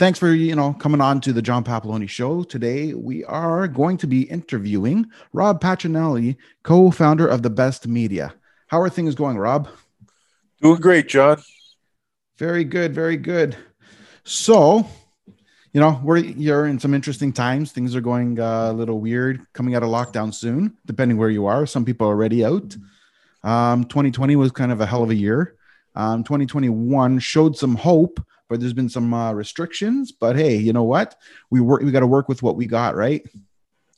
thanks for you know coming on to the John Papaloni Show. Today we are going to be interviewing Rob Pacinelli, co-founder of the Best Media. How are things going, Rob? Doing great, John. Very good, very good. So, you know, we're you're in some interesting times. Things are going uh, a little weird. Coming out of lockdown soon, depending where you are. Some people are already out. Um, 2020 was kind of a hell of a year. Um, 2021 showed some hope but there's been some uh, restrictions. But hey, you know what? We work. We got to work with what we got, right?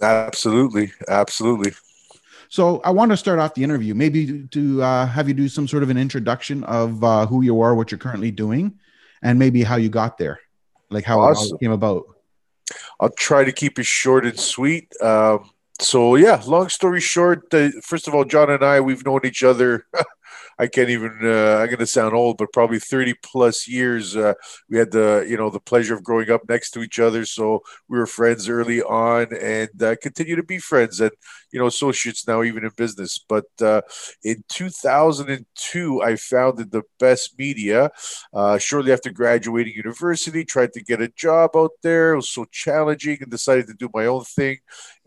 Absolutely, absolutely. So I want to start off the interview, maybe to uh, have you do some sort of an introduction of uh, who you are, what you're currently doing, and maybe how you got there, like how, awesome. it came about. I'll try to keep it short and sweet. Um, so yeah, long story short, uh, first of all, John and I we've known each other I can't even. Uh, I'm going to sound old, but probably 30 plus years. Uh, we had the you know the pleasure of growing up next to each other, so we were friends early on, and uh, continue to be friends, and you know associates now even in business. But uh, in 2002, I founded the Best Media. Uh, shortly after graduating university, tried to get a job out there. It was so challenging, and decided to do my own thing.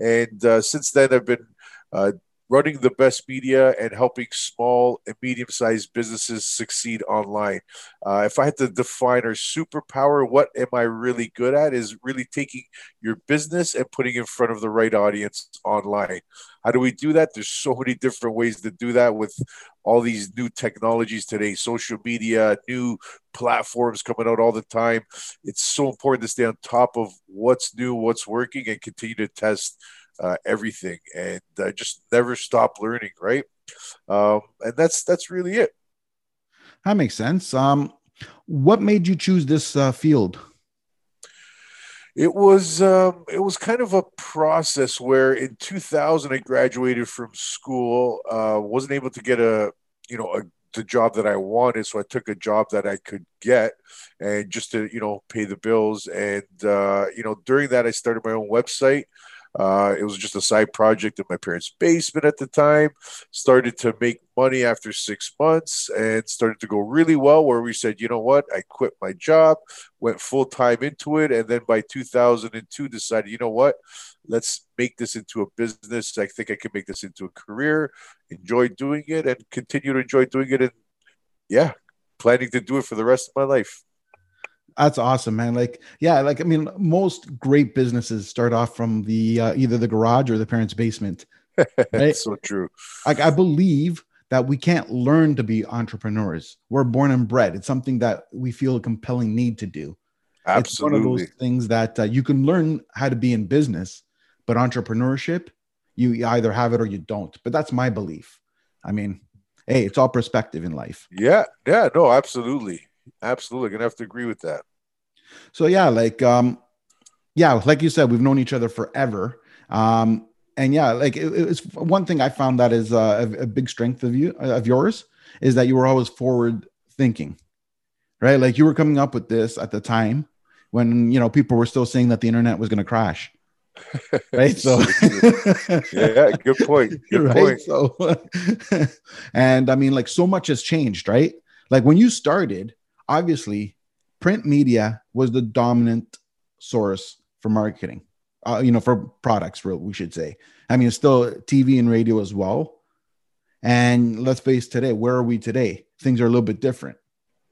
And uh, since then, I've been uh, running the best media and helping small and medium sized businesses succeed online. Uh, if I had to define our superpower, what am I really good at is really taking your business and putting in front of the right audience online. How do we do that? There's so many different ways to do that with all these new technologies today, social media, new platforms coming out all the time. It's so important to stay on top of what's new, what's working, and continue to test uh, everything and uh, just never stop learning right um, and that's that's really it that makes sense um, what made you choose this uh, field it was um, it was kind of a process where in 2000 I graduated from school uh, wasn't able to get a you know a the job that I wanted. So I took a job that I could get and just to, you know, pay the bills. And, uh, you know, during that, I started my own website. Uh, it was just a side project in my parents' basement at the time. Started to make money after six months and started to go really well. Where we said, you know what, I quit my job, went full time into it, and then by 2002 decided, you know what, let's make this into a business. I think I can make this into a career. Enjoy doing it and continue to enjoy doing it. And yeah, planning to do it for the rest of my life. That's awesome, man. Like, yeah, like I mean, most great businesses start off from the uh, either the garage or the parents' basement. Right? so true. Like, I believe that we can't learn to be entrepreneurs. We're born and bred. It's something that we feel a compelling need to do. Absolutely. It's one of those things that uh, you can learn how to be in business, but entrepreneurship, you either have it or you don't. But that's my belief. I mean, hey, it's all perspective in life. Yeah, yeah, no, absolutely. Absolutely, gonna have to agree with that. So yeah, like um, yeah, like you said, we've known each other forever. Um, and yeah, like it, it's one thing I found that is uh, a, a big strength of you of yours is that you were always forward thinking, right? Like you were coming up with this at the time when you know people were still saying that the internet was going to crash right so yeah good point good right? point so and i mean like so much has changed right like when you started obviously print media was the dominant source for marketing uh, you know for products we should say. I mean still tv and radio as well. And let's face today where are we today? Things are a little bit different.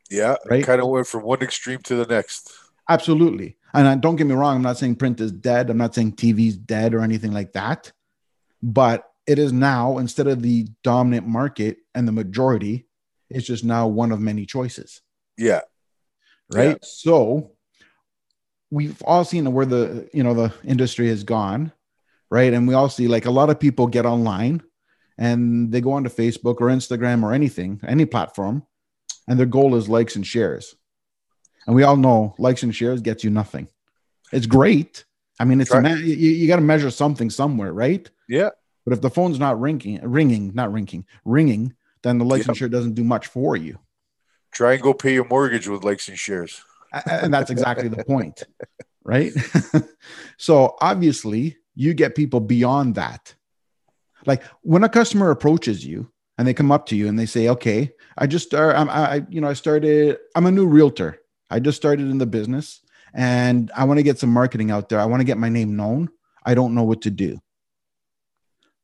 Yeah right? kind of went from one extreme to the next. Absolutely. And I, don't get me wrong i'm not saying print is dead. I'm not saying tv's dead or anything like that. But it is now instead of the dominant market and the majority it's just now one of many choices yeah. Right. Yeah. So we've all seen where the you know the industry has gone, right? And we all see like a lot of people get online and they go onto Facebook or Instagram or anything, any platform, and their goal is likes and shares. And we all know likes and shares gets you nothing. It's great. I mean, it's right. a, you, you got to measure something somewhere, right? Yeah. But if the phone's not ringing, ringing, not ringing, ringing, then the likes and share doesn't do much for you. Try and go pay your mortgage with likes and shares. and that's exactly the point, right? so obviously, you get people beyond that. Like when a customer approaches you and they come up to you and they say, "Okay, I just start, I'm, I, you know, I started. I'm a new realtor. I just started in the business, and I want to get some marketing out there. I want to get my name known. I don't know what to do.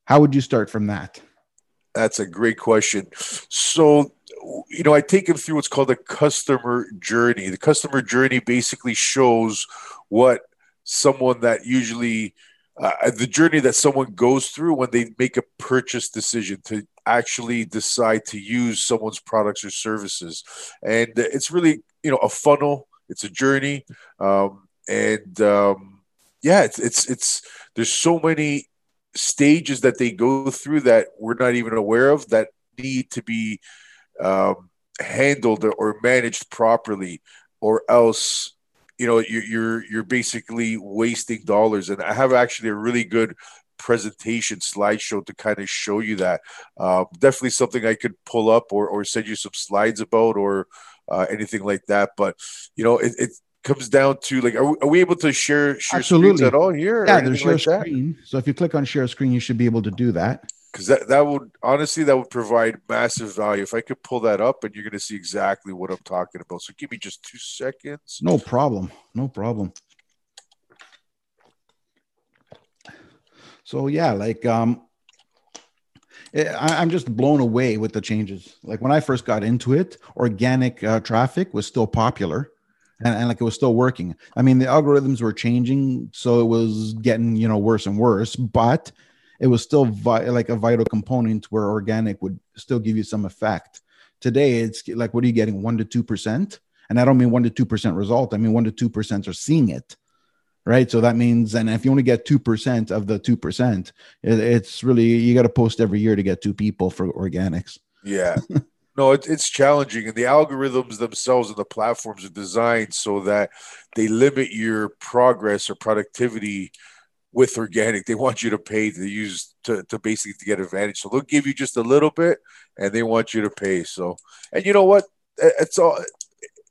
How would you start from that? That's a great question. So, you know, I take them through what's called a customer journey. The customer journey basically shows what someone that usually uh, the journey that someone goes through when they make a purchase decision to actually decide to use someone's products or services. And it's really you know a funnel. It's a journey. Um, and um, yeah it's it's it's there's so many stages that they go through that we're not even aware of that need to be um, handled or managed properly or else you know you're, you're you're basically wasting dollars and i have actually a really good presentation slideshow to kind of show you that uh, definitely something i could pull up or, or send you some slides about or uh, anything like that but you know it, it comes down to like, are we, are we able to share share Absolutely. screens at all here? Yeah, there's share like screen. That? So if you click on share screen, you should be able to do that. Because that, that would honestly that would provide massive value. If I could pull that up, and you're going to see exactly what I'm talking about. So give me just two seconds. No problem. No problem. So yeah, like um, eh, I, am just blown away with the changes. Like when I first got into it, organic uh, traffic was still popular and, and like it was still working. I mean, the algorithms were changing, so it was getting you know worse and worse, but it was still vi- like a vital component where organic would still give you some effect. Today, it's like what are you getting one to two percent? And I don't mean one to two percent result. I mean one to two percent are seeing it, right? So that means, and if you only get two percent of the two percent, it, it's really you got to post every year to get two people for organics. Yeah. no, it, it's challenging, and the algorithms themselves and the platforms are designed so that they limit your progress or productivity with organic. They want you to pay to use to, to basically to get advantage. So they'll give you just a little bit, and they want you to pay. So, and you know what? It's all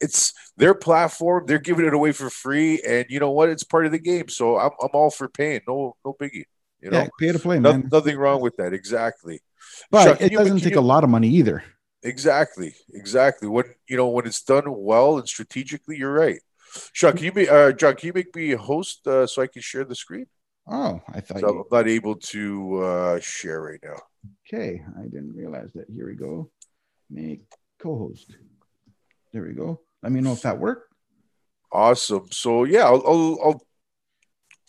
it's their platform. They're giving it away for free, and you know what? It's part of the game. So I'm I'm all for paying. No no biggie. You know, yeah, pay to play, man. Nothing wrong with that. Exactly. But Chuck, it doesn't take you, a lot of money either. Exactly, exactly. When you know when it's done well and strategically, you're right. Sean, can you be uh, John? Can you make me a host uh, so I can share the screen? Oh, I thought so you... I'm not able to uh, share right now. Okay, I didn't realize that. Here we go. Make co-host. There we go. Let me know if that worked. Awesome. So yeah, I'll, I'll, I'll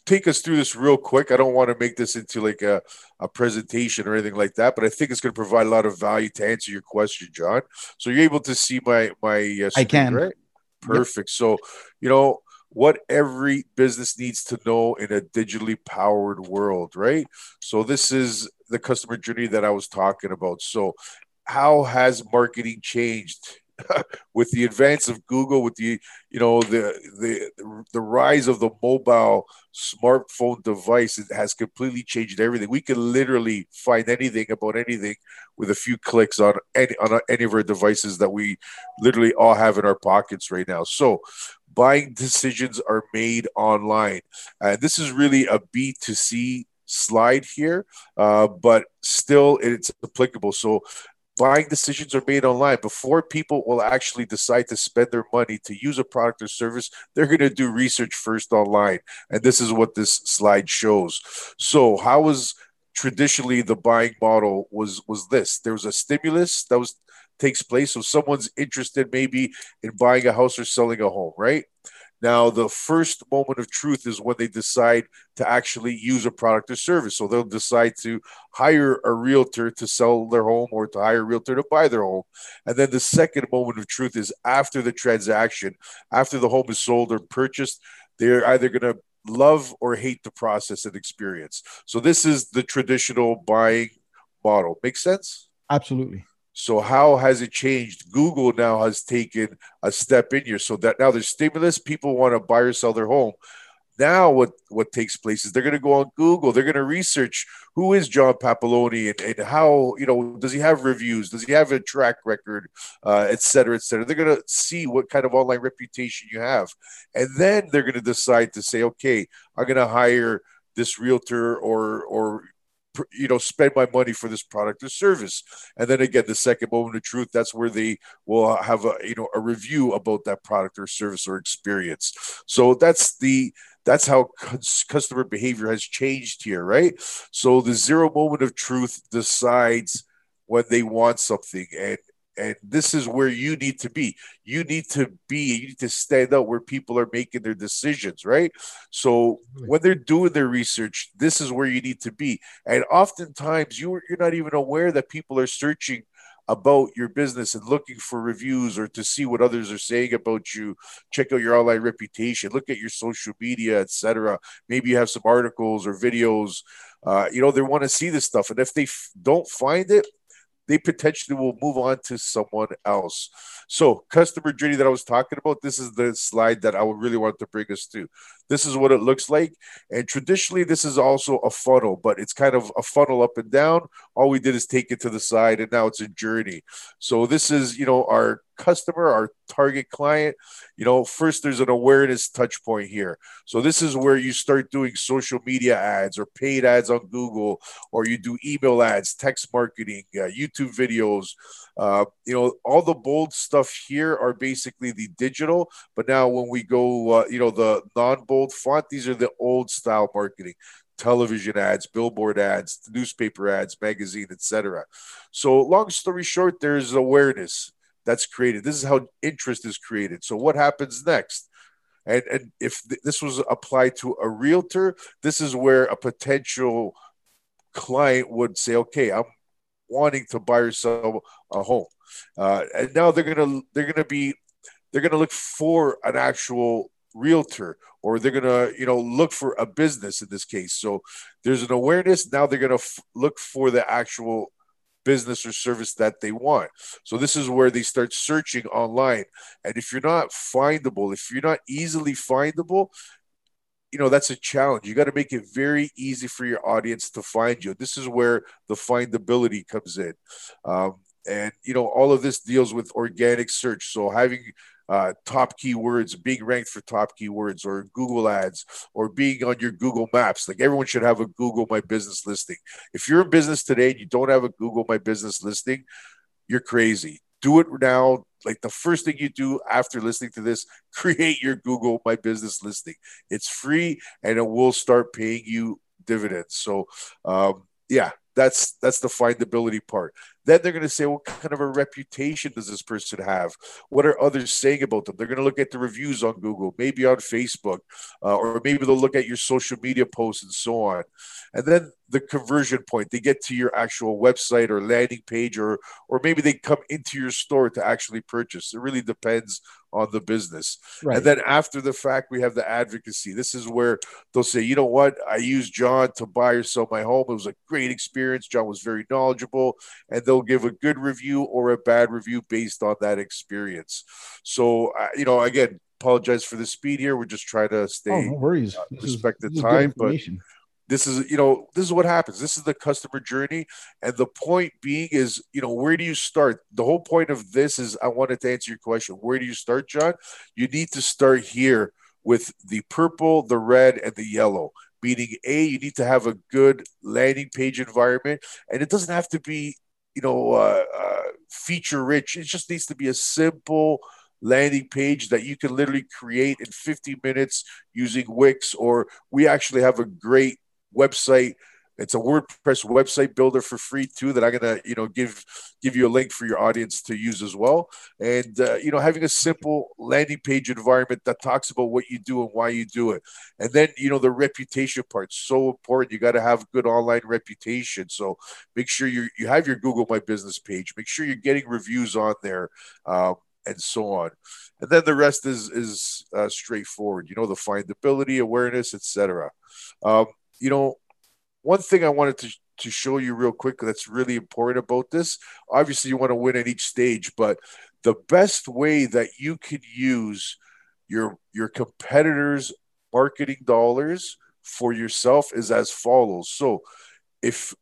take us through this real quick. I don't want to make this into like a, a presentation or anything like that, but I think it's going to provide a lot of value to answer your question, John. So you're able to see my my uh, screen, I can right? Perfect. Yep. So you know what every business needs to know in a digitally powered world, right? So this is the customer journey that I was talking about. So how has marketing changed with the advance of Google, with the you know the the the rise of the mobile smartphone device, it has completely changed everything. We can literally find anything about anything with a few clicks on any on any of our devices that we literally all have in our pockets right now. So buying decisions are made online, and this is really a B 2 C slide here, uh, but still it's applicable. So buying decisions are made online. Before people will actually decide to spend their money to use a product or service they're going to do research first online. And this is what this slide shows. So how was traditionally the buying model was was this? There was a stimulus that was takes place so someone's interested maybe in buying a house or selling a home right now, the first moment of truth is when they decide to actually use a product or service. So they'll decide to hire a realtor to sell their home or to hire a realtor to buy their home. And then the second moment of truth is after the transaction, after the home is sold or purchased, they're either going to love or hate the process and experience. So this is the traditional buying model. Make sense? Absolutely. So how has it changed? Google now has taken a step in here so that now there's stimulus. People want to buy or sell their home. Now what what takes place is they're going to go on Google. They're going to research who is John Papaloni and, and how you know does he have reviews? Does he have a track record, uh, et cetera, et cetera. They're going to see what kind of online reputation you have, and then they're going to decide to say, okay, I'm going to hire this realtor or or you know spend my money for this product or service. And then again the second moment of truth that's where they will have a you know a review about that product or service or experience. So that's the that's how customer behavior has changed here right? So the zero moment of truth decides when they want something. And and this is where you need to be. You need to be you need to stand out where people are making their decisions right? So when they're doing their research this is where you need to be. And oftentimes you you're not even aware that people are searching about your business and looking for reviews or to see what others are saying about you. Check out your online reputation. Look at your social media etc maybe you have some articles or videos. Uh, you know they want to see this stuff. And if they f- don't find it they potentially will move on to someone else. So, customer journey that I was talking about, this is the slide that I would really want to bring us to. This is what it looks like. And traditionally, this is also a funnel, but it's kind of a funnel up and down. All we did is take it to the side, and now it's a journey. So, this is, you know, our customer, our target client. You know, first there's an awareness touch point here. So, this is where you start doing social media ads or paid ads on Google, or you do email ads, text marketing, uh, YouTube videos. Uh, you know, all the bold stuff here are basically the digital, but now when we go, uh, you know, the non bold font, these are the old style marketing television ads, billboard ads, newspaper ads, magazine, etc. So, long story short, there's awareness that's created. This is how interest is created. So, what happens next? And, and if th- this was applied to a realtor, this is where a potential client would say, "Okay, I'm wanting to buy or sell a home. Uh, and now they're gonna they're gonna be they're gonna look for an actual realtor or they're gonna you know look for a business in this case. So there's an awareness. Now they're gonna f- look for the actual business or service that they want. So this is where they start searching online. And if you're not findable, if you're not easily findable, you know that's a challenge you got to make it very easy for your audience to find you this is where the findability comes in um, and you know all of this deals with organic search so having uh, top keywords being ranked for top keywords or google ads or being on your google maps. Like everyone should have a google my business listing. If you're in business today and you don't have a google my business listing you're crazy. Do it now. Like the first thing you do after listening to this create your google my business listing. It's free and it will start paying you dividends. So um, yeah that's that's the findability part then they're going to say, what kind of a reputation does this person have? What are others saying about them? They're going to look at the reviews on Google, maybe on Facebook, uh, or maybe they'll look at your social media posts and so on. And then the conversion point, they get to your actual website or landing page, or or maybe they come into your store to actually purchase. It really depends on the business. Right. And then after the fact, we have the advocacy. This is where they'll say, you know what, I used John to buy or sell my home. It was a great experience. John was very knowledgeable, and they'll give a good review or a bad review based on that experience. So, uh, you know, again, apologize for the speed here. We're just trying to stay. Oh, no worries. Uh, respect is, the time, but this is you know this is what happens. This is the customer journey. And the point being is you know where do you start? The whole point of this is i wanted to answer your question. Where do you start john? You need to start here with the purple the red and the yellow. Meaning a you need to have a good landing page environment. And it doesn't have to be you know uh, uh, feature rich. It just needs to be a simple landing page that you can literally create in 50 minutes using wix or we actually have a great website. It's a WordPress website builder for free too that I'm gonna you know give give you a link for your audience to use as well. And uh, you know having a simple landing page environment that talks about what you do and why you do it. And then you know the reputation part so important. You got to have good online reputation. So make sure you you have your Google My Business page. Make sure you're getting reviews on there. Um, and so on. And then the rest is is uh, straightforward. You know, the findability, awareness, etc. Um, you know, one thing I wanted to to show you real quick that's really important about this. Obviously, you want to win at each stage, but the best way that you can use your your competitors' marketing dollars for yourself is as follows. So, if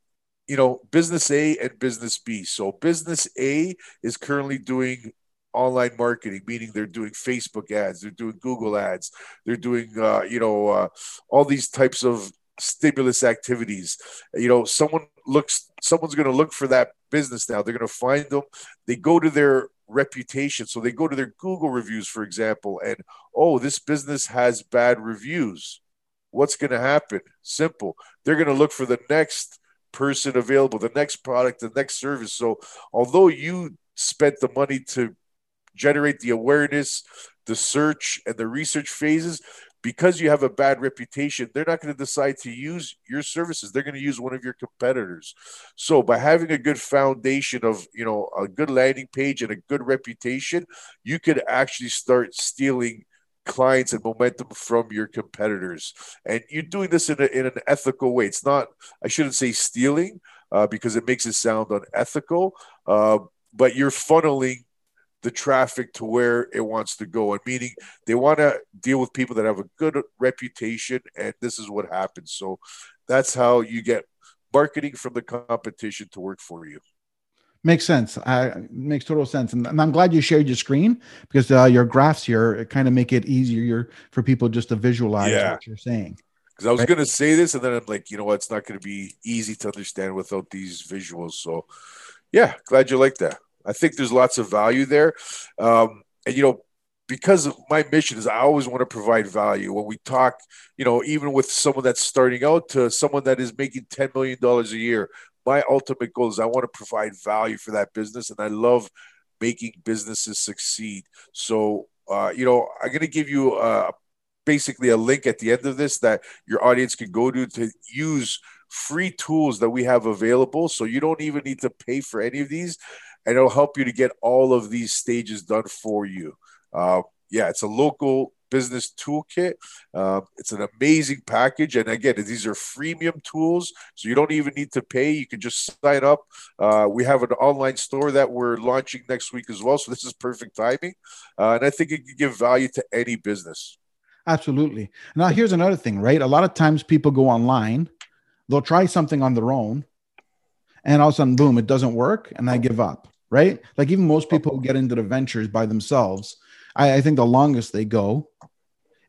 you know business A and business B. So, business A is currently doing online marketing, meaning they're doing Facebook ads, they're doing Google ads, they're doing uh, you know uh, all these types of stimulus activities. You know, someone looks, someone's going to look for that business now. They're going to find them. They go to their reputation. So they go to their Google reviews, for example, and oh, this business has bad reviews. What's going to happen? Simple. They're going to look for the next person available, the next product, the next service. So although you spent the money to generate the awareness, the search, and the research phases, because you have a bad reputation, they're not going to decide to use your services. They're going to use one of your competitors. So by having a good foundation of, you know, a good landing page and a good reputation, you could actually start stealing clients and momentum from your competitors. And you're doing this in, a, in an ethical way. It's not, I shouldn't say stealing uh, because it makes it sound unethical, uh, but you're funneling the traffic to where it wants to go. And meaning they want to deal with people that have a good reputation, and this is what happens. So that's how you get marketing from the competition to work for you. Makes sense. Uh, makes total sense, and, and, I'm glad you shared your screen because uh, your graphs here kind of make it easier for people just to visualize yeah. what you're saying. Because I was right? going to say this, and then I'm like, you know what? It's not going to be easy to understand without these visuals. So, yeah, glad you like that. I think there's lots of value there. Um, and, you know, because my mission is I always want to provide value. When we talk, you know, even with someone that's starting out to someone that is making $10 million a year, my ultimate goal is I want to provide value for that business. And I love making businesses succeed. So, uh, you know, I'm going to give you uh, basically a link at the end of this that your audience can go to to use free tools that we have available. So you don't even need to pay for any of these and it'll help you to get all of these stages done for you. Uh, yeah, it's a local business toolkit. Uh, it's an amazing package. And again, these are freemium tools, so you don't even need to pay. You can just sign up. Uh, we have an online store that we're launching next week as well. So this is perfect timing. Uh, and I think it can give value to any business. Absolutely. Now, here's another thing, right? A lot of times people go online, they'll try something on their own, and all of a sudden, boom, it doesn't work, and I give up right? Like even most people who get into the ventures by themselves, I, I, think the longest they go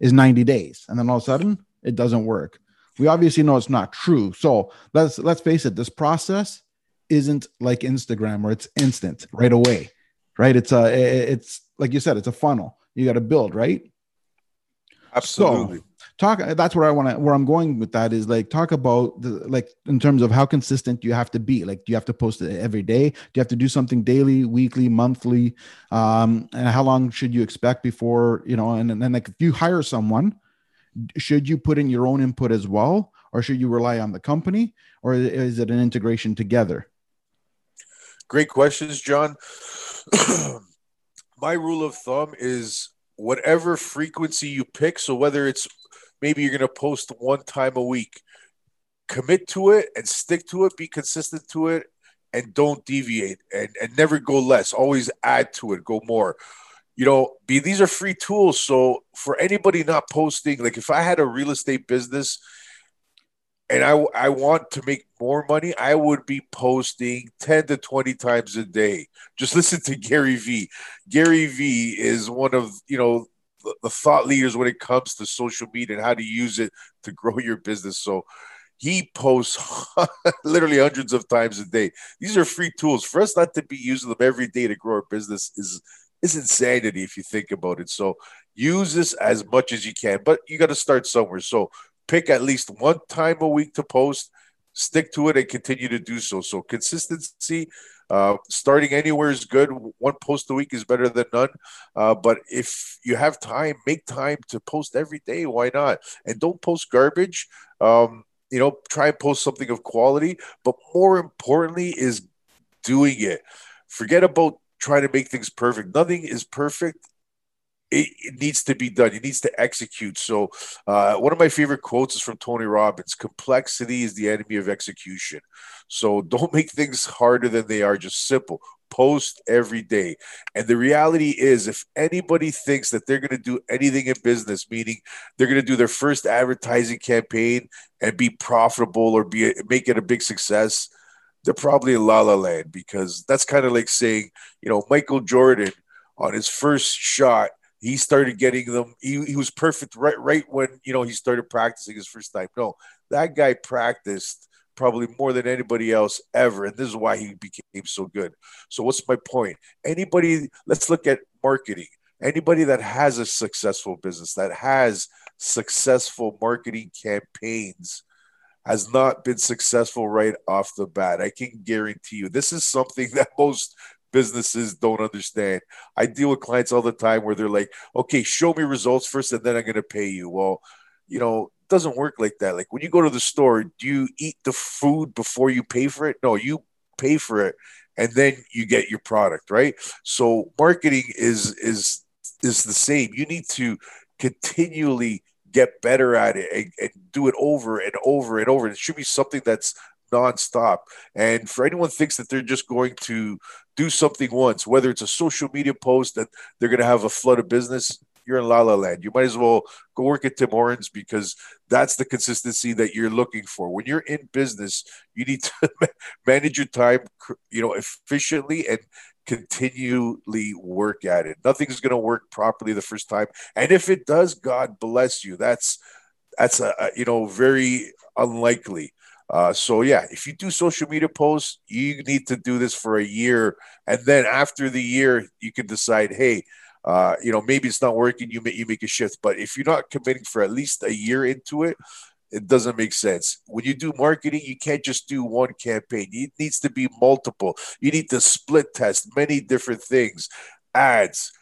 is 90 days, and then all of a sudden it doesn't work. We obviously know it's not true. So let's let's face it, this process isn't like Instagram where it's instant right away, right? It's a it's like you said, it's a funnel. You got to build, right? Absolutely. So, talk that's where i want to where i'm going with that is like talk about the like in terms of how consistent you have to be. Like do you have to post it every day? Do you have to do something daily weekly monthly? Um and how long should you expect before you know and then like if you hire someone should you put in your own input as well? Or should you rely on the company? Or is it an integration together? Great questions john. My rule of thumb is whatever frequency you pick so whether it's maybe you're going to post one time a week. Commit to it and stick to it, be consistent to it, and don't deviate and, and never go less. Always add to it, go more. You know, be these are free tools. So for anybody not posting, like if I had a real estate business and I, I want to make more money, I would be posting 10 to 20 times a day. Just listen to Gary Vee. Gary Vee is one of, you know, the thought leaders when it comes to social media and how to use it to grow your business. So he posts literally hundreds of times a day. These are free tools for us not to be using them every day to grow our business is is insanity if you think about it. So use this as much as you can, but you got to start somewhere. So pick at least one time a week to post, stick to it, and continue to do so. So consistency uh, starting anywhere is good. One post a week is better than none. Uh, but if you have time, make time to post every day. Why not? And don't post garbage. Um, you know, try and post something of quality. But more importantly, is doing it. Forget about trying to make things perfect. Nothing is perfect it, it, needs to be done. It needs to execute. So, uh, one of my favorite quotes is from Tony Robbins complexity is the enemy of execution. So, don't make things harder than they are, just simple. Post every day. And the reality is, if anybody thinks that they're going to do anything in business, meaning they're going to do their first advertising campaign and be profitable or be make it a big success, they're probably in la la land because that's kind of like saying, you know, Michael Jordan on his first shot he started getting them. He, he was perfect right right when you know he started practicing his first time. No, that guy practiced probably more than anybody else ever, and this is why he became so good. So what's my point? Anybody? Let's look at marketing. Anybody that has a successful business that has successful marketing campaigns has not been successful right off the bat. I can guarantee you this is something that most businesses don't understand. I deal with clients all the time where they're like, okay, show me results first and then I'm going to pay you. Well, you know, it doesn't work like that. Like when you go to the store, do you eat the food before you pay for it? No, you pay for it and then you get your product, right? So marketing is is is the same. You need to continually get better at it and, and do it over and over and over. It should be something that's nonstop. And for anyone thinks that they're just going to do something once, whether it's a social media post that they're going to have a flood of business, you're in La La Land. You might as well go work at Tim Hortons because that's the consistency that you're looking for. When you're in business, you need to manage your time, you know, efficiently and continually work at it. Nothing's going to work properly the first time, and if it does, God bless you. That's that's a, a you know very unlikely. Uh, so yeah, if you do social media posts, you need to do this for a year, and then after the year, you can decide, hey, uh, you know, maybe it's not working. You make you make a shift, but if you're not committing for at least a year into it, it doesn't make sense. When you do marketing, you can't just do one campaign. It needs to be multiple. You need to split test many different things, ads,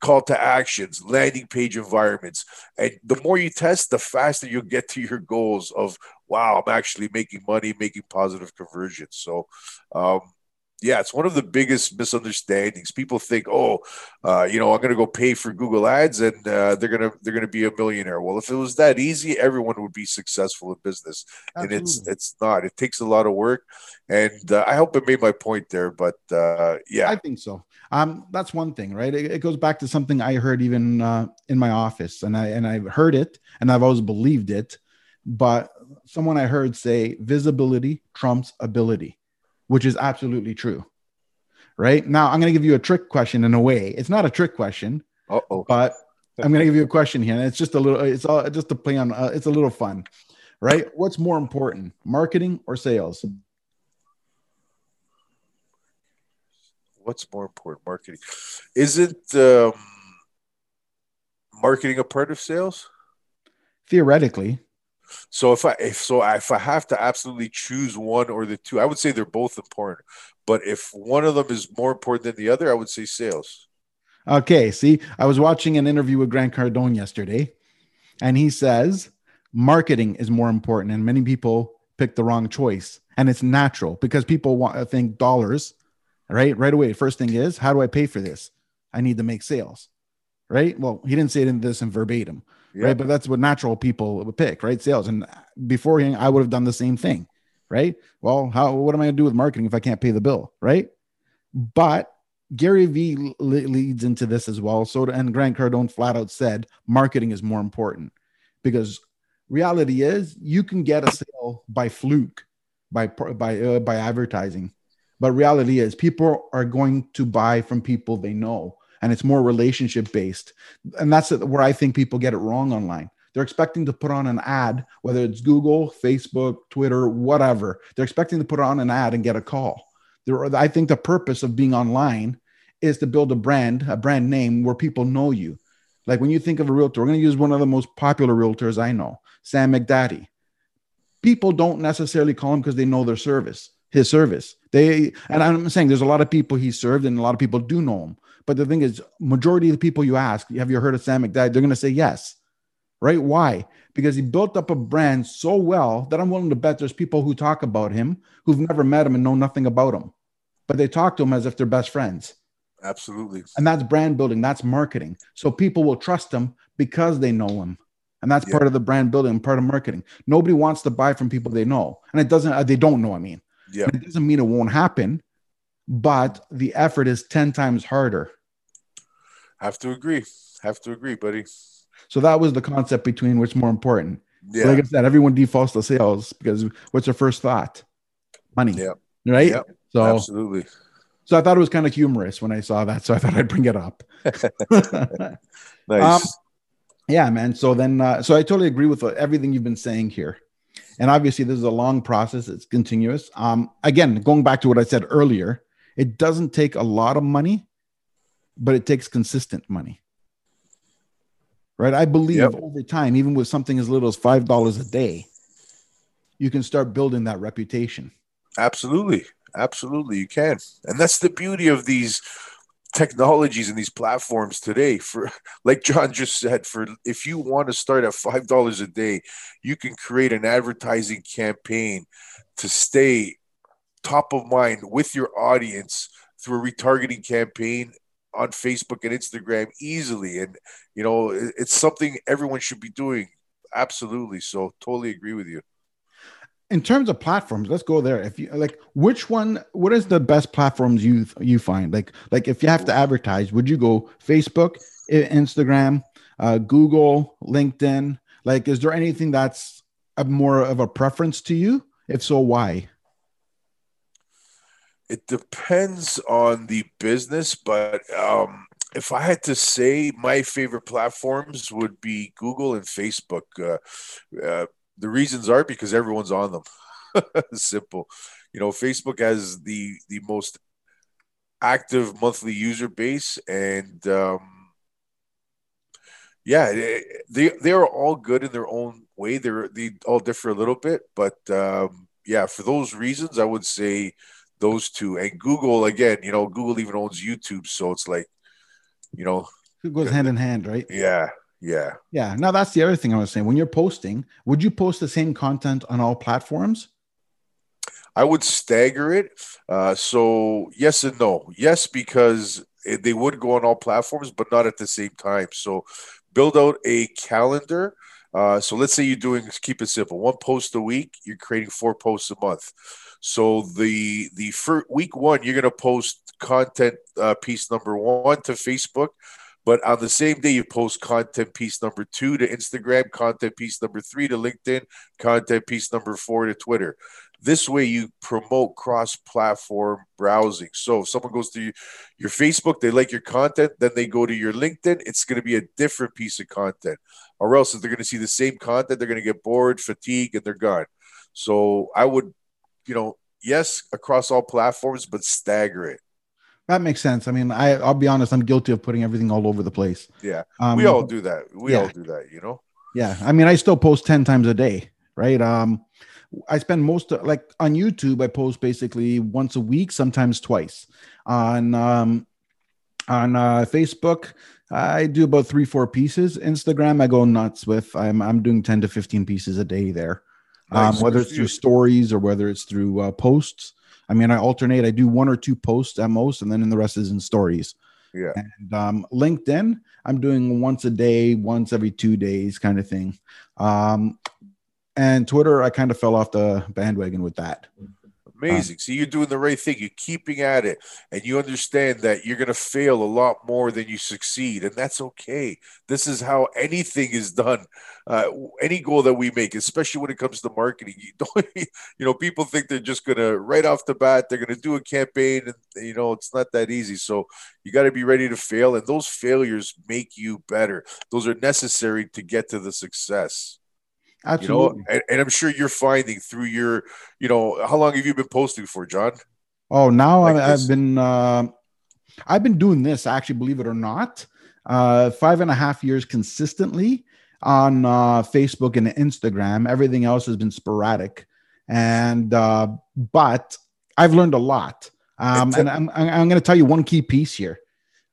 call to actions, landing page environments. And the more you test, the faster you'll get to your goals of, wow, I'm actually making money, making positive conversions. So, um, yeah, it's one of the biggest misunderstandings. People think, oh, uh, you know, I'm going to go pay for Google Ads and uh, they're going to they're going to be a millionaire. Well, if it was that easy, everyone would be successful in business, Absolutely. and it's it's not. It takes a lot of work, and uh, I hope I made my point there. But uh, yeah, I think so. Um, that's one thing, right? It, it goes back to something I heard even uh, in my office, and I and I've heard it, and I've always believed it. But someone I heard say, visibility trumps ability which is absolutely true. Right now, I'm going to give you a trick question in a way. It's not a trick question, Uh-oh. but I'm going to give you a question here, and it's just a little. It's all just to play on. Uh, it's a little fun, right? What's more important, marketing or sales? What's more important, marketing? Isn't um, marketing a part of sales? Theoretically, so if I if so if I have to absolutely choose one or the two, I would say they're both important. But if one of them is more important than the other, I would say sales. Okay, see, I was watching an interview with Grant Cardone yesterday, and he says marketing is more important, and many people pick the wrong choice, and it's natural because people want think dollars, right? Right away, first thing is how do I pay for this? I need to make sales, right? Well, he didn't say it in this in verbatim, yeah. right? But that's what natural people would pick, right? Sales. And beforehand, I would have done the same thing, right? Well, how what am I going to do with marketing if I can't pay the bill, right? But Gary Vee leads into this as well. So and Grant Cardone flat out said marketing is more important because reality is you can get a sale by fluke, by by uh, by advertising, but reality is people are going to buy from people they know and it's more relationship based. And that's where I think people get it wrong online. They're expecting to put on an ad, whether it's Google, Facebook, Twitter, whatever. They're expecting to put on an ad and get a call. There, I think the purpose of being online is to build a brand, a brand name where people know you. Like when you think of a realtor, we're going to use one of the most popular realtors I know, Sam McDadi. People don't necessarily call him because they know their service, his service. They and I'm saying there's a lot of people he served, and a lot of people do know him. But the thing is, majority of the people you ask, have you heard of Sam McDadi? They're going to say yes, right? Why? Because he built up a brand so well that I'm willing to bet there's people who talk about him who've never met him and know nothing about him, but they talk to him as if they're best friends. Absolutely. And that's brand building. That's marketing. So people will trust him because they know him. And that's yeah. part of the brand building, part of marketing. Nobody wants to buy from people they know. And it doesn't, uh, they don't know, I mean. Yeah. it doesn't mean it won't happen, but the effort is 10 times harder have to agree. Have to agree, buddy. So that was the concept between what's more important. Yeah. So like I said, everyone defaults to sales because what's their first thought? Money. Yeah. Right. Yep. So absolutely. So I thought it was kind of humorous when I saw that. So I thought I'd bring it up. Nice. Um, yeah, man. So then, uh, so I totally agree with everything you've been saying here. And obviously, this is a long process, it's continuous. Um, again, going back to what I said earlier, it doesn't take a lot of money, but it takes consistent money. Right. I believe yep. over time, even with something as little as $5 a day, you can start building that reputation. Absolutely. Absolutely. You can. And that's the beauty of these technologies and these platforms today for like john just said for if you want to start at five dollars a day you can create an advertising campaign to stay top of mind with your audience through a retargeting campaign on facebook and instagram easily. And you know it's something everyone should be doing. Absolutely. So totally agree with you. In terms of platforms let's go there. If you like which one what is the best platforms you you find? Like like if you have to advertise would you go facebook instagram uh, google linkedin? Like is there anything that's a more of a preference to you? If so why it depends on the business but um if I had to say, my favorite platforms would be Google and Facebook. Uh, uh, the reasons are because everyone's on them. Simple. You know, Facebook has the the most active monthly user base, and um, yeah, they they are all good in their own way. They're they all differ a little bit, but um, yeah, for those reasons, I would say those two. And Google again, you know, Google even owns YouTube, so it's like, you know, it goes hand in hand, right? Yeah, yeah. Yeah. Now that's the other thing I was saying. When you're posting, would you post the same content on all platforms? I would stagger it. Uh, so yes and no. Yes, because it, they would go on all platforms, but not at the same time. So build out a calendar. Uh, so let's say you're doing keep it simple, one post a week. You're creating four posts a month. So the the first week one, you're gonna post content uh, piece number one to Facebook but on the same day, you post content piece number two to Instagram, content piece number three to LinkedIn, content piece number four to Twitter. This way, you promote cross platform browsing. So if someone goes to your Facebook, they like your content, then they go to your LinkedIn, it's going to be a different piece of content. Or else, if they're going to see the same content, they're going to get bored, fatigue, and they're gone. So I would, you know, yes, across all platforms, but stagger it. That makes sense. I mean, I I'll be honest, I'm guilty of putting everything all over the place. Yeah. Um, we all do that. We yeah. all do that, you know. Yeah. I mean, I still post 10 times a day, right? Um I spend most of, like on YouTube I post basically once a week, sometimes twice. On um on uh Facebook I do about 3 4 pieces. Instagram I go nuts with. I'm I'm doing 10 to 15 pieces a day there. Nice. Um, whether it's through stories or whether it's through uh, posts. I mean, I alternate. I do one or two posts at most, and then in the rest is in stories. Yeah. And um, LinkedIn, I'm doing once a day, once every two days, kind of thing. Um, and Twitter, I kind of fell off the bandwagon with that. Amazing. So you're doing the right thing. You're keeping at it, and you understand that you're going to fail a lot more than you succeed, and that's okay. This is how anything is done. Uh, any goal that we make, especially when it comes to marketing, you don't. You know, people think they're just going to right off the bat they're going to do a campaign, and you know it's not that easy. So you got to be ready to fail, and those failures make you better. Those are necessary to get to the success. Absolutely. You know, and, and, I'm sure you're finding through your, you know, how long have you been posting for, John? Oh, now like I've, I've, been, uh, I've been doing this actually, believe it or not, uh, five and a half years consistently on uh, Facebook and Instagram. Everything else has been sporadic, and uh, but I've learned a lot. Um, and I'm, I'm going to tell you one key piece here.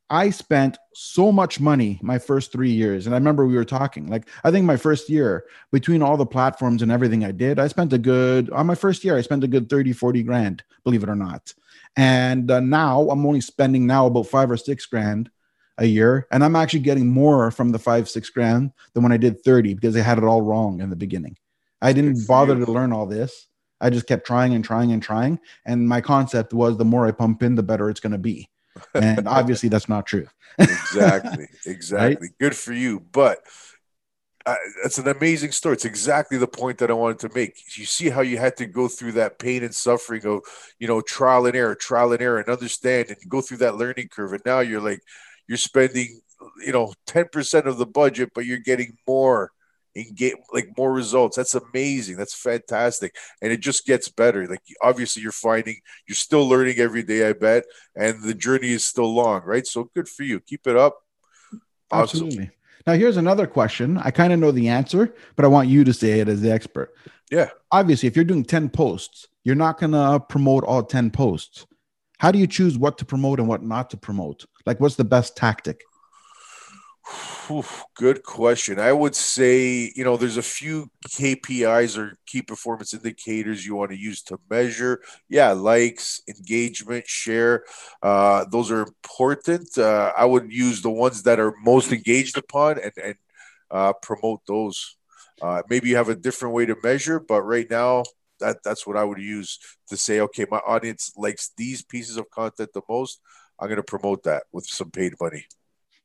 I spent so much money my first three years. And I remember we were talking, like, I think my first year between all the platforms and everything I did, I spent a good, on my first year, I spent a good 30, 40 grand, believe it or not. And uh, now I'm only spending now about five or six grand a year. And I'm actually getting more from the five, six grand than when I did 30 because I had it all wrong in the beginning. I didn't bother to learn all this. I just kept trying and trying and trying. And my concept was the more I pump in, the better it's going to be and obviously that's not true. exactly, exactly. Right? Good for you, but uh, it's an amazing story. It's exactly the point that I wanted to make. You see how you had to go through that pain and suffering of, you know, trial and error, trial and error, and understand and go through that learning curve. And now you're like, you're spending you know 10% of the budget but you're getting more engage like more results. That's amazing. That's fantastic. And it just gets better. Like obviously you're finding you're still learning every day i bet and the journey is still long right? So good for you. Keep it up. Awesome. absolutely. Now here's another question. I kind of know the answer but i want you to say it as the expert. Yeah. Obviously if you're doing 10 posts you're not going to promote all 10 posts. How do you choose what to promote and what not to promote? Like what's the best tactic good question. I would say, you know, there's a few KPIs or key performance indicators you want to use to measure. Yeah, likes, engagement, share. Uh, those are important. Uh, I would use the ones that are most engaged upon and, and uh, promote those. Uh, maybe you have a different way to measure, but right now, that, that's what I would use to say, okay, my audience likes these pieces of content the most. I'm going to promote that with some paid money.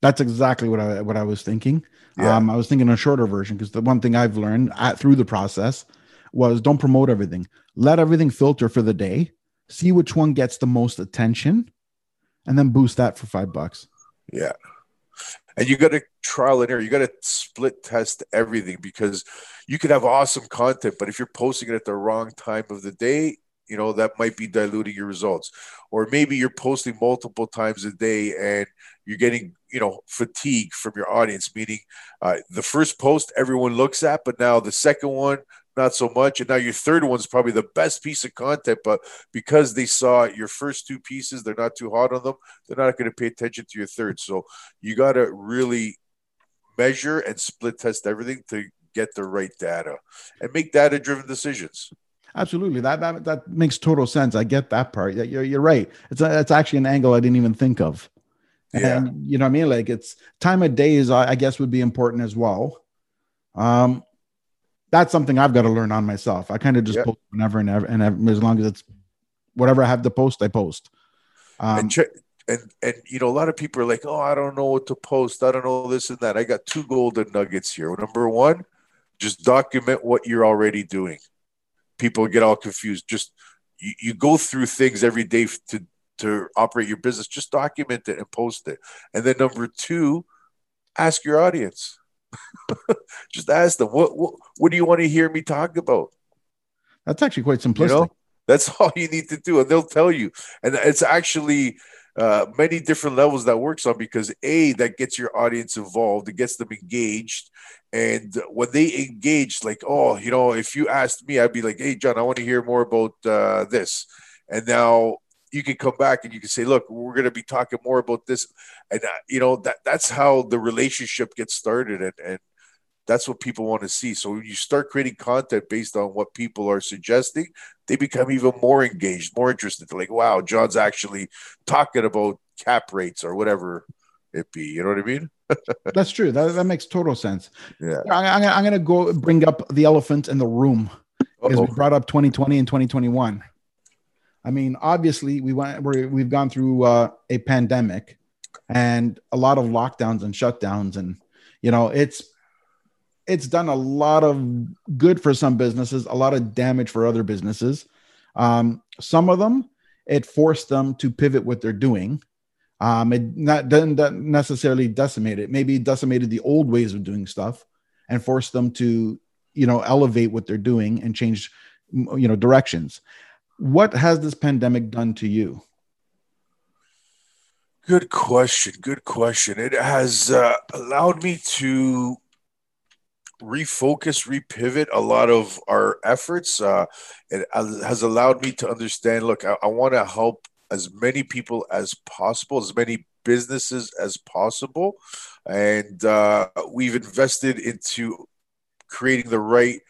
That's exactly what I what I was thinking. Yeah. Um, I was thinking a shorter version because the one thing I've learned at, through the process was don't promote everything. Let everything filter for the day. See which one gets the most attention, and then boost that for five bucks. Yeah, and you got to trial and error. You got to split test everything because you could have awesome content, but if you're posting it at the wrong time of the day, you know that might be diluting your results or maybe you're posting multiple times a day and you're getting you know fatigue from your audience meaning uh, the first post everyone looks at but now the second one not so much and now your third one's probably the best piece of content but because they saw your first two pieces they're not too hot on them they're not going to pay attention to your third so you got to really measure and split test everything to get the right data and make data driven decisions Absolutely, that, that that makes total sense. I get that part. You're you're right. It's a, it's actually an angle I didn't even think of. Yeah. And you know what I mean? Like it's time of day is I guess would be important as well. Um, that's something I've got to learn on myself. I kind of just yep. post whenever and ever, and ever, as long as it's whatever I have to post, I post. Um, and, ch- and and you know, a lot of people are like, "Oh, I don't know what to post. I don't know this and that." I got two golden nuggets here. Number one, just document what you're already doing people get all confused. Just you, you go through things every day to to operate your business. Just document it and post it. And then number two, ask your audience. just ask them what, what what do you want to hear me talk about. That's actually quite simplistic. You know? That's all you need to do, and they'll tell you. And it's actually uh, many different levels that works on because a that gets your audience involved, it gets them engaged, and when they engage, like oh, you know, if you asked me, I'd be like, hey, John, I want to hear more about uh, this, and now you can come back and you can say, look, we're going to be talking more about this, and uh, you know that that's how the relationship gets started, and and that's what people want to see. So when you start creating content based on what people are suggesting, they become even more engaged, more interested. They're like, wow, John's actually talking about cap rates or whatever it be. You know what I mean? That's true. That, that makes total sense. Yeah. I, am going to go bring up the elephant in the room because we brought up 2020 and 2021. I mean, obviously, we went we have gone through uh, a pandemic and a lot of lockdowns and shutdowns, and you know, it's it's done a lot of good for some businesses, a lot of damage for other businesses. Um, some of them, it forced them to pivot what they're doing. Um, it not didn't necessarily decimate it. Maybe decimated the old ways of doing stuff and forced them to, you know, elevate what they're doing and change, you know, directions. What has this pandemic done to you? Good question. Good question. It has uh, allowed me to refocus, repivot a lot of our efforts. Uh, it has allowed me to understand look, I, I want to help as many people as possible, as many businesses as possible. And uh, we've invested into creating the right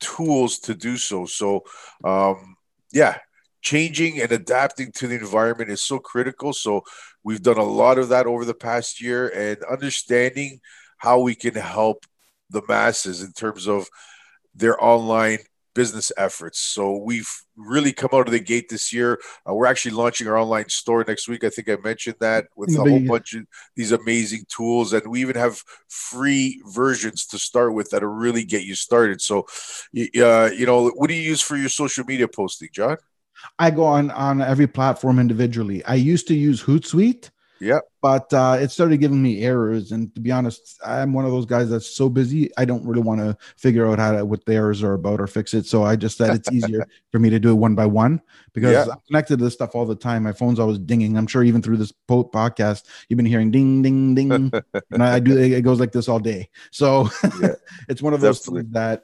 tools to do so. So, um, yeah, changing and adapting to the environment is so critical. So, we've done a lot of that over the past year and understanding how we can help the masses in terms of their online business efforts. So we've really come out of the gate this year. Uh, we're actually launching our online store next week. I think I mentioned that with a whole bunch of these amazing tools, and we even have free versions to start with that'll really get you started. So, uh, you know, what do you use for your social media posting, John? I go on on every platform individually. I used to use Hootsuite Yeah. But uh, it started giving me errors. And to be honest, I'm one of those guys that's so busy. I don't really want to figure out how to, what the errors are about or fix it. So I just said it's easier for me to do it one by one because yeah. I'm connected to this stuff all the time. My phone's always dinging. I'm sure even through this podcast, you've been hearing ding, ding, ding. and I, I, do, it goes like this all day. So yeah, it's one of those definitely. things that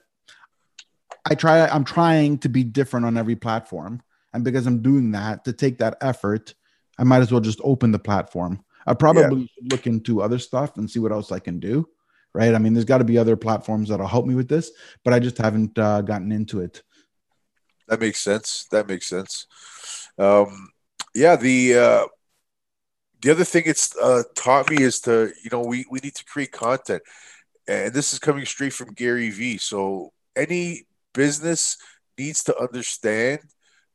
I try, I'm trying to be different on every platform. And because I'm doing that, to take that effort, I might as well just open the platform. I probably yeah. should look into other stuff and see what else I can do. Right. I mean, there's got to be other platforms that'll help me with this, but I just haven't uh, gotten into it. That makes sense. That makes sense. Um, yeah. The, uh, the other thing it's uh, taught me is to, you know, we, we need to create content. And this is coming straight from Gary Vee. So any business needs to understand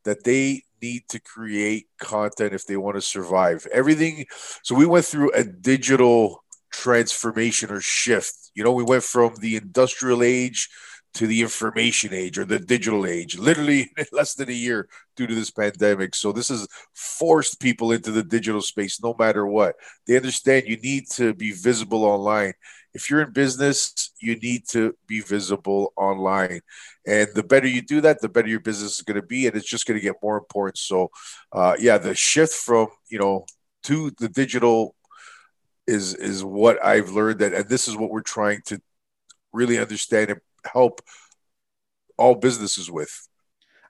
that they need to create content if they want to survive. Everything. So we went through a digital transformation or shift. You know, we went from the industrial age to the information age or the digital age, literally less than a year due to this pandemic. So this has forced people into the digital space no matter what. They understand you need to be visible online. If you're in business, you need to be visible online. And the better you do that, the better your business is going to be. And it's just going to get more important. So, uh, yeah, the shift from, you know, to the digital is is what I've learned that and this is what we're trying to really understand and help all businesses with.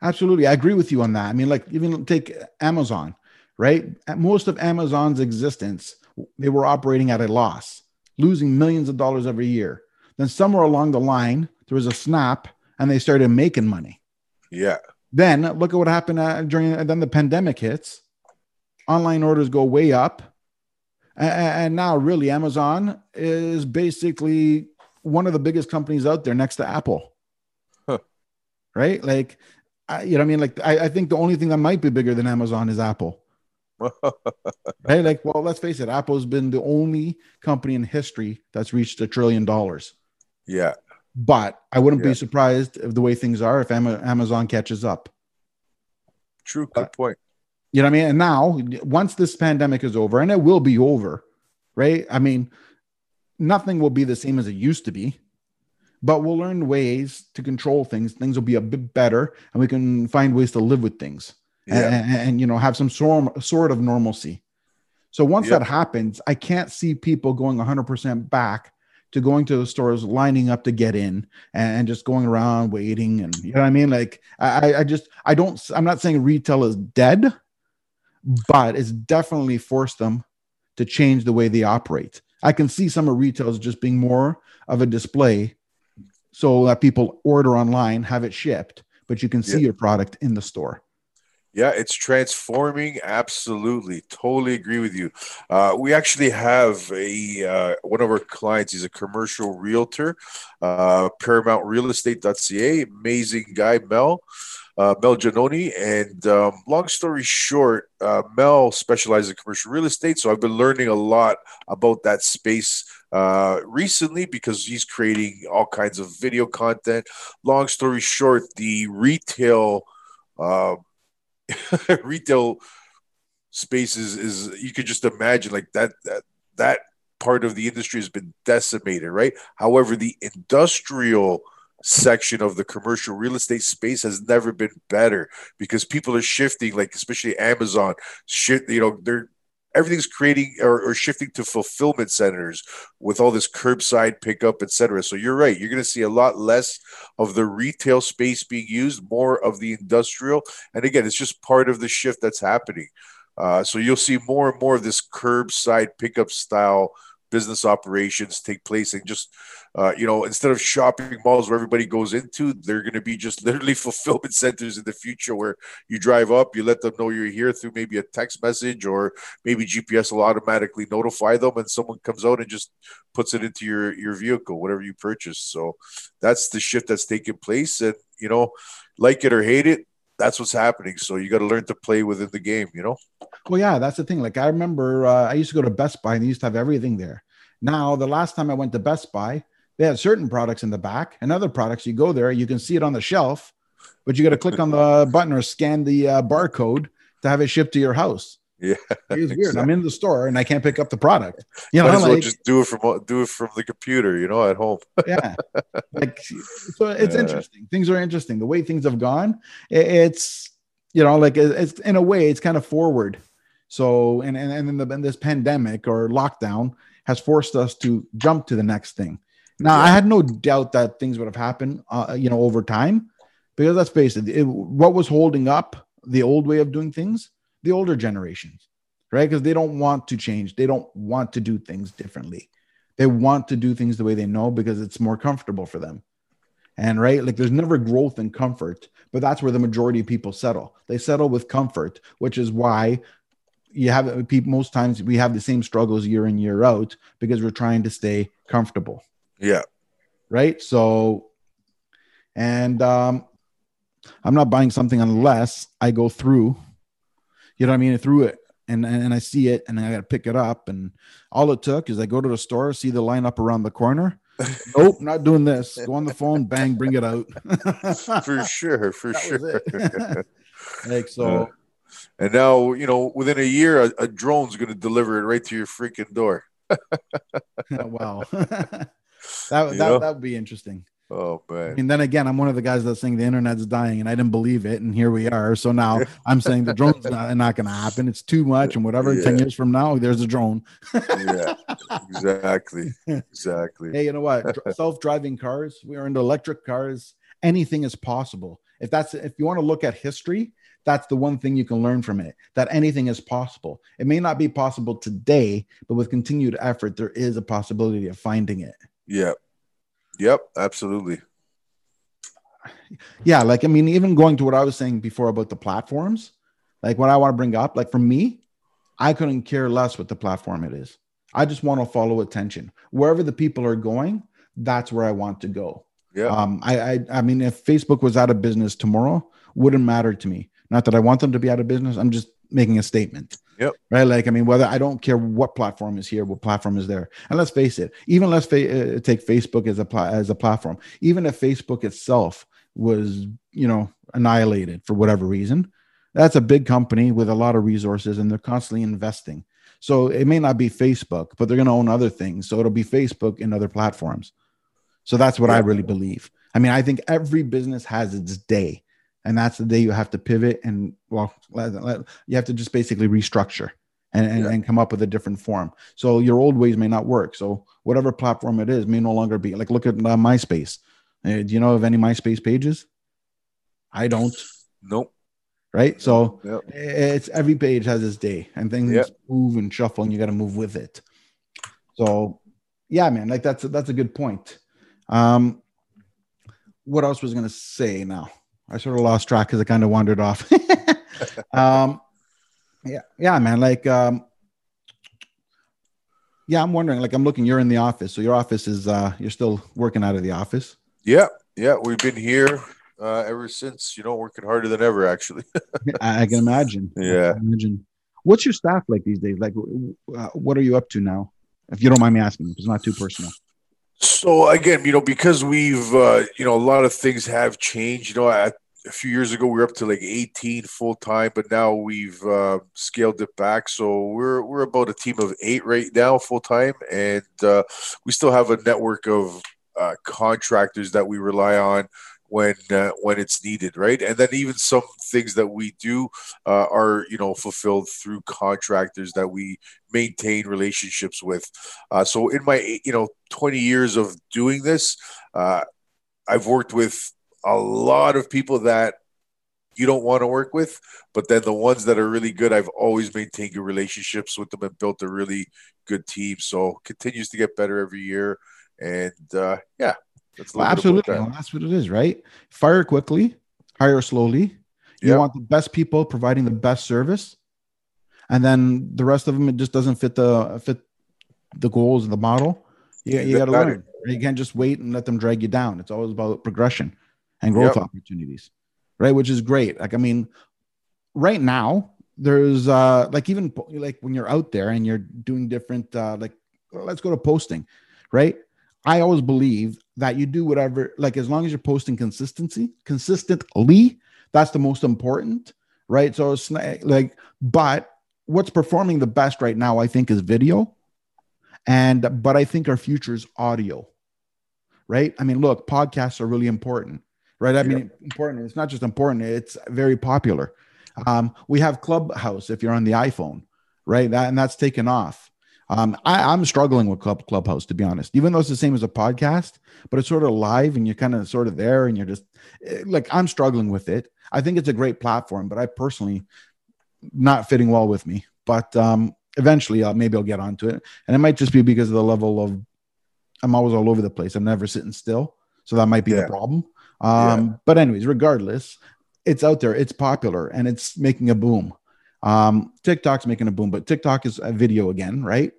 Absolutely. I agree with you on that. I mean, like even take Amazon, right? At most of Amazon's existence, they were operating at a loss, losing millions of dollars every year. Then somewhere along the line, there was a snap and they started making money. Yeah. Then look at what happened uh, during, and then the pandemic hits. Online orders go way up. And, and now, really, Amazon is basically one of the biggest companies out there next to Apple. Huh. Right? Like, I, you know, what I mean, like, I, I think the only thing that might be bigger than Amazon is Apple. right? Like, well, let's face it, Apple's been the only company in history that's reached a trillion dollars. Yeah. But I wouldn't yeah. be surprised if the way things are if Amazon catches up. True. Good uh, point. You know what I mean? And now, once this pandemic is over, and it will be over, right? I mean, nothing will be the same as it used to be, but we'll learn ways to control things. Things will be a bit better, and we can find ways to live with things yeah. and, and, you know have some sort sort of normalcy. So once yep. that happens, I can't see people going 100% back to going to the stores, lining up to get in, and, just going around waiting, and you know what I mean. Like I, I just I don't. I'm not saying retail is dead, but it's definitely forced them to change the way they operate. I can see some of retails just being more of a display so that people order online, have it shipped, but you can see your product in the store. Yeah, it's transforming. Absolutely, totally agree with you. Uh, we actually have a uh, one of our clients. He's a commercial realtor, uh, ParamountRealEstate.ca. Amazing guy, Mel uh, Mel Janoni. And um, long story short, uh, Mel specializes in commercial real estate. So I've been learning a lot about that space uh, recently because he's creating all kinds of video content. Long story short, the retail uh, retail spaces is you could just imagine like that that that part of the industry has been decimated, right? However, the industrial section of the commercial real estate space has never been better because people are shifting, like especially Amazon, shit, you know, they're everything's creating or, or, shifting to fulfillment centers with all this curbside pickup, etc. So you're right. You're going to see a lot less of the retail space being used, more of the industrial. And again, it's just part of the shift that's happening. Uh, so you'll see more and more of this curbside pickup style business operations take place and just uh, you know instead of shopping malls where everybody goes into they're going to be just literally fulfillment centers in the future where you drive up you let them know you're here through maybe a text message or maybe gps will automatically notify them and someone comes out and just puts it into your your vehicle whatever you purchase. So that's the shift that's taking place and you know like it or hate it that's what's happening. So you got to learn to play within the game, you know? Well, yeah, that's the thing. Like I remember uh, I used to go to Best Buy and they used to have everything there. Now, the last time I went to Best Buy, they had certain products in the back and other products. You go there, you can see it on the shelf, but you got to click on the button or scan the uh, barcode to have it shipped to your house. Yeah, it's weird. I'm in the store and I can't pick up the product. You Might know, as well like, just do it from do it from the computer, you know, at home. yeah, like so it's Yeah. interesting. Things are interesting. The way things have gone, it's you know, like it's in a way, it's kind of forward. So, and and and then the, and this pandemic or lockdown has forced us to jump to the next thing. Now, I had no doubt that things would have happened, uh, you know, over time, because let's face it, it, what was holding up the old way of doing things, the older generations, right? Because they don't want to change, they don't want to do things differently. They want to do things the way they know because it's more comfortable for them. And right, like there's never growth and comfort, but that's where the majority of people settle. They settle with comfort, which is why you have people most times we have the same struggles year in year out because we're trying to stay comfortable Yeah, right so and um i'm not buying something unless i go through you know what i mean? Through it and and i see it and i gotta pick it up. And all it took is i go to the store see the line up around the corner. Nope not doing this. Go on the phone bang bring it out. For sure, for That sure. like so and now, you know, within a year, a, a drone's going to deliver it right to your freaking door. wow. That, that, know? that would be interesting Oh man, mean, then again, I'm one of the guys that's saying the internet's dying, and I didn't believe it, and here we are. So now I'm saying the drone's not, not going to happen. It's too much, and whatever. Ten years from now, there's a drone. yeah, exactly, exactly. Hey, you know what? Self-driving cars. We are into electric cars. Anything is possible. If that's if you want to look at history, that's the one thing you can learn from it. That anything is possible. It may not be possible today, but with continued effort, there is a possibility of finding it. Yep, yep, absolutely. yeah like i mean even going to what i was saying before about the platforms like what i want to bring up like for me i couldn't care less what the platform it is. I just want to follow attention. Wherever the people are going that's where i want to go. Yeah, um I, I i mean if facebook was out of business tomorrow wouldn't matter to me. Not that i want them to be out of business i'm just making a statement Yep. right? Like i mean whether i don't care what platform is here what platform is there. And let's face it even let's fa- uh, take facebook as a pla- as a platform. Even if facebook itself was you know annihilated for whatever reason that's a big company with a lot of resources and they're constantly investing. So it may not be facebook but they're going to own other things. So it'll be facebook and other platforms. So that's what i really believe. I mean i think every business has its day and that's the day you have to pivot and well you have to just basically restructure and, and, Yeah. and come up with a different form. So your old ways may not work. So whatever platform it is may no longer be like look at uh, myspace. Uh, do you know of any myspace pages? I don't. Nope. right? So Yep. it's every page has its day and things Yeah. move and shuffle and you got to move with it. So yeah man like that's that's a good point. Um what else was I gonna say now i sort of lost track because i kind of wandered off um yeah yeah man like um yeah i'm wondering like i'm looking you're in the office so your office is uh you're still working out of the office Yeah, yeah. We've been here uh, ever since. You know, working harder than ever. Actually. I, I can imagine. Yeah. can imagine. What's your staff like these days? Like, uh, what are you up to now? If you don't mind me asking, it's not too personal. So again, you know, because we've, uh, you know, a lot of things have changed. You know, a few years ago we were up to like 18 full time, but now we've uh, scaled it back. So we're we're about a team of eight right now full time, and uh, we still have a network of uh, contractors that we rely on when uh, when it's needed, right? And then even some things that we do uh, are you know fulfilled through contractors that we maintain relationships with. Uh, so in my you know 20 years of doing this, uh, I've worked with a lot of people that you don't want to work with, but then the ones that are really good, I've always maintained good relationships with them and built a really good team. So continues to get better every year, and uh, yeah, Well, absolutely. that. That's what it is, right? Fire quickly, hire slowly. You Yeah. want the best people providing the best service, and then the rest of them it just doesn't fit the fit the goals of the model. You, you got to learn. You can't just wait and let them drag you down. It's always about progression and growth Yep. opportunities, right? Which is great. Like I mean, right now there's uh like even like when you're out there and you're doing different uh like let's go to posting, right? I always believe that you do whatever, like as long as you're posting consistency, consistently, that's the most important, right? So it's not- like, but what's performing the best right now, I think, is video. And but I think our future is audio. Right. I mean, look, podcasts are really important. Right. I mean, important. It's not just important, it's very popular. Um, we have Clubhouse if you're on the iPhone, right? That and that's taken off. Um, I, am struggling with Club Clubhouse to be honest, even though it's the same as a podcast, but it's sort of live and you're kind of sort of there and you're just eh, like I'm struggling with it. I think it's a great platform, but I personally not fitting well with me. But um, eventually, uh, maybe I'll get onto it, and it might just be because of the level of I'm always all over the place. I'm never sitting still, so that might be yeah. the problem. Um, yeah. But anyways, regardless, it's out there, it's popular, and it's making a boom. Um, TikTok's making a boom, but TikTok is a video again, right?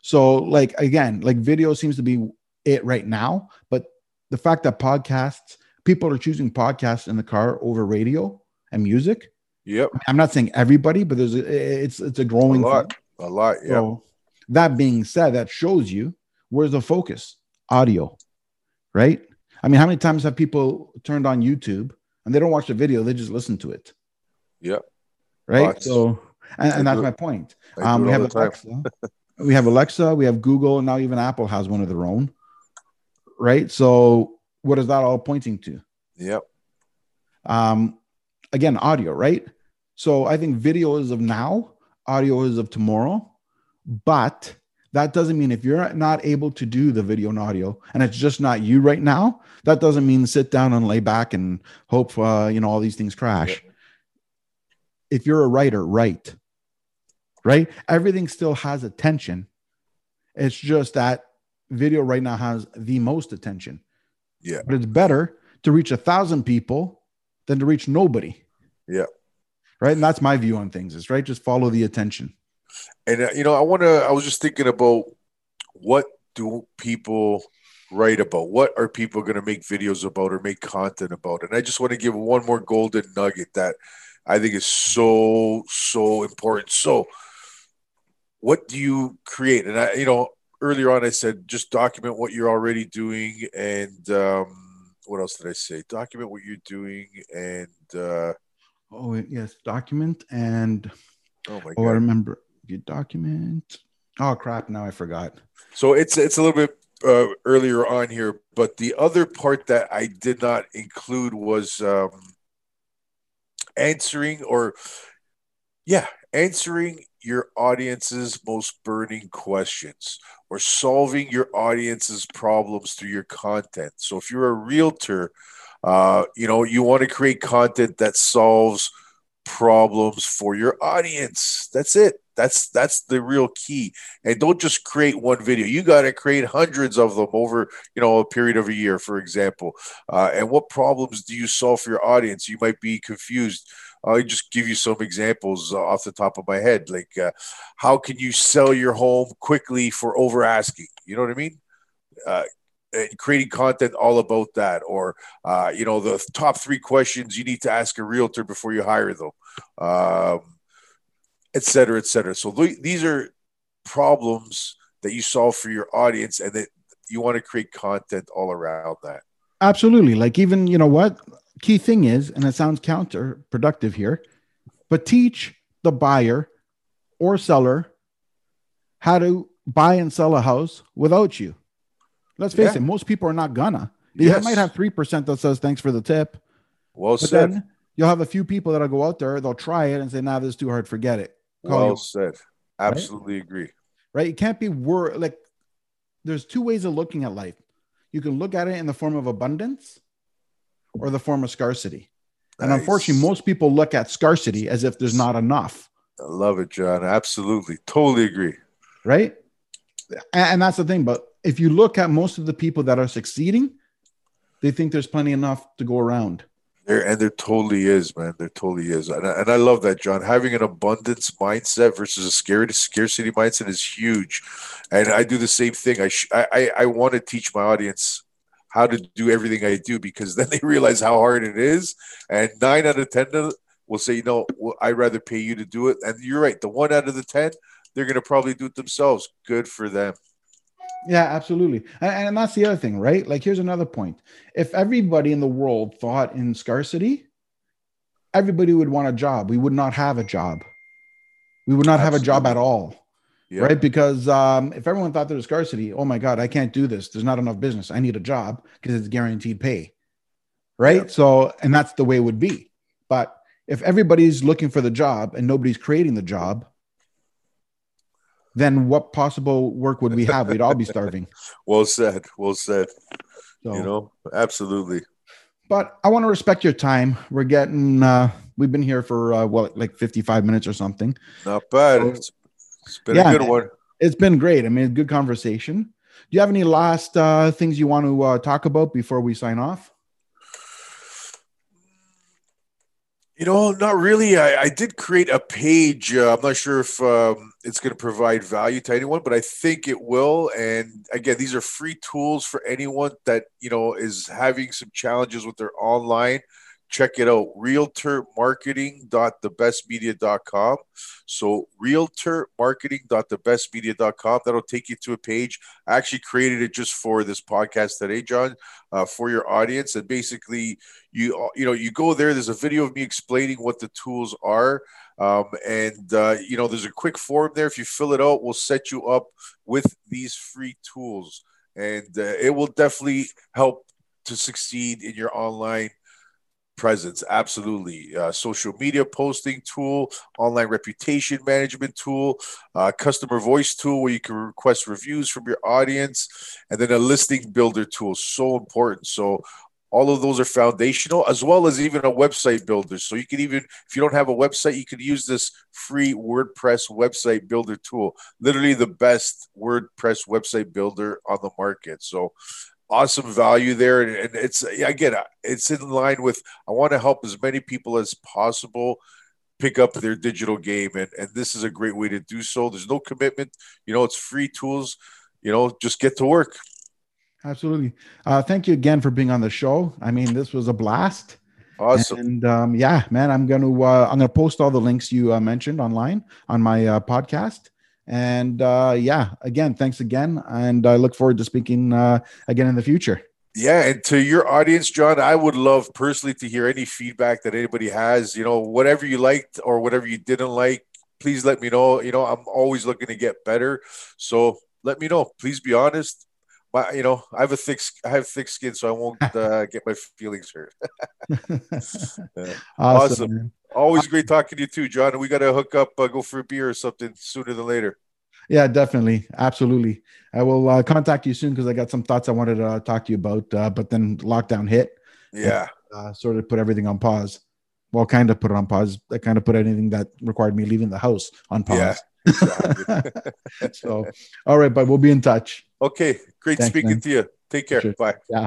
So, like again, like video seems to be it right now, but the fact that podcasts, people are choosing podcasts in the car over radio and music. Yep. I'm not saying everybody, but there's a, it's it's a growing a lot, thing. a lot. Yeah. So that being said, that shows you where's the focus? Audio, right? I mean, how many times have people turned on YouTube and they don't watch the video; they just listen to it. Yep right? So, and, and that's my point. Um, we have Alexa, we have Alexa, we have Google, and now even Apple has one of their own, right? So, what is that all pointing to? Yep. Um, again, audio, right? So, I think video is of now, audio is of tomorrow, but that doesn't mean if you're not able to do the video and audio and it's just not you right now that doesn't mean sit down and lay back and hope uh, you know all these things crash if you're a writer, write. Right? Everything still has attention. It's just that video right now has the most attention. Yeah. But it's better to reach a thousand people than to reach nobody. Yeah. Right. And that's my view on things is right. Just follow the attention. And, uh, you know, I want to, I was just thinking about what do people write about? What are people going to make videos about or make content about? And I just want to give one more golden nugget that I think is so so important. So, what do you create? And I, you know, earlier on I said just document what you're already doing, and um, what else did I say? Document what you're doing, and uh, oh yes, document and oh my god, oh I remember you document. Oh crap! Now I forgot. So it's it's a little bit uh, earlier on here, but the other part that I did not include was. Um, answering or yeah answering your audience's most burning questions or solving your audience's problems through your content. So if you're a realtor uh, you know you want to create content that solves problems for your audience. That's it that's that's the real key and don't just create one video you got to create hundreds of them over you know a period of a year for example uh, and what problems do you solve for your audience you might be confused I'll just give you some examples uh, off the top of my head. Like, uh, how can you sell your home quickly for over asking? You know what I mean? Uh, creating content all about that, or uh, you know, the top three questions you need to ask a realtor before you hire them. Um, et cetera, et cetera. So th- these are problems that you solve for your audience and that you want to create content all around that. Absolutely. Like even, you know what? Key thing is, and it sounds counterproductive here, but teach the buyer or seller how to buy and sell a house without you. Let's face yeah. it, most people are not gonna. Yes. might have 3% that says thanks for the tip. Well but said. Then you'll have a few people that'll go out there, they'll try it and say, nah, this is too hard, forget it. Call well you. said. Absolutely right? agree. Right? It can't be wor like there's two ways of looking at life. You can look at it in the form of abundance or the form of scarcity. Nice. And unfortunately, most people look at scarcity as if there's not enough. I love it, John. Absolutely. Totally agree. Right? And that's the thing. But if you look at most of the people that are succeeding, they think there's plenty enough to go around. There and there totally is, man. There totally is, and I, and I love that, John. Having an abundance mindset versus a scarcity scarcity mindset is huge, and I do the same thing. I sh- I I want to teach my audience how to do everything I do because then they realize how hard it is, and nine out of ten will say, you know, I'd rather pay you to do it. And you're right. The one out of the ten, they're going to probably do it themselves. Good for them. Yeah, absolutely. And, and, that's the other thing, right? Like, here's another point. If everybody in the world thought in scarcity, everybody would want a job. We would not have a job. We would not Absolutely. have a job at all. Right. Because um, if everyone thought there was scarcity, oh my God, I can't do this. There's not enough business. I need a job because it's guaranteed pay. Right. So, and that's the way it would be. But if everybody's looking for the job and nobody's creating the job, then what possible work would we have? We'd all be starving. well said. Well said. So, you know, absolutely. But I want to respect your time. We're getting, uh, we've been here for, uh, well, like 55 minutes or something. Not bad. So, it's, it's been yeah, a good one. It's been great. I mean, good conversation. Do you have any last uh, things you want to uh, talk about before we sign off? You know, not really. I, I did create a page. Uh, I'm not sure if um, it's going to provide value to anyone, but I think it will. And again, these are free tools for anyone that you know is having some challenges with their online check it out realtormarketing.thebestmedia.com so realtormarketing.thebestmedia.com that'll take you to a page. I actually created it just for this podcast today john uh, for your audience. And basically you you know you go there there's a video of me explaining what the tools are. Um, and uh, you know there's a quick form there. If you fill it out we'll set you up with these free tools. And uh, it will definitely help to succeed in your online presence absolutely. Uh, social media posting tool online reputation management tool uh, customer voice tool where you can request reviews from your audience and then a listing builder tool so important. So all of those are foundational as well as even a website builder. So you can even if you don't have a website you can use this free wordpress website builder tool. Literally the best wordpress website builder on the market. So awesome value there. And it's again it's in line with i want to help as many people as possible pick up their digital game. And, and this is a great way to do so. There's no commitment. You know it's free tools. You know just get to work. Absolutely. Uh, thank you again for being on the show. I mean this was a blast. Awesome. And um, yeah man i'm gonna uh, i'm gonna post all the links you uh, mentioned online on my uh, podcast and uh, yeah, again, thanks again. And I look forward to speaking uh, again in the future. Yeah, and to your audience, John, I would love personally to hear any feedback that anybody has. You know, whatever you liked or whatever you didn't like, please let me know. You know, I'm always looking to get better. So let me know. Please be honest. My, you know, I have a thick, I have thick skin, so I won't uh, get my feelings hurt. awesome. awesome. Always great talking to you too, John. We got to hook up, uh, go for a beer or something sooner than later. Yeah, definitely, absolutely. I will uh, contact you soon because I got some thoughts I wanted to uh, talk to you about. Uh, but then lockdown hit. Yeah. And, uh, sort of put everything on pause. Well, kind of put it on pause. I kind of put anything that required me leaving the house on pause. Yeah. Exactly. so, all right, but we'll be in touch. Okay. Great Thanks, speaking man. to you. Take care. Sure. Bye. Yeah.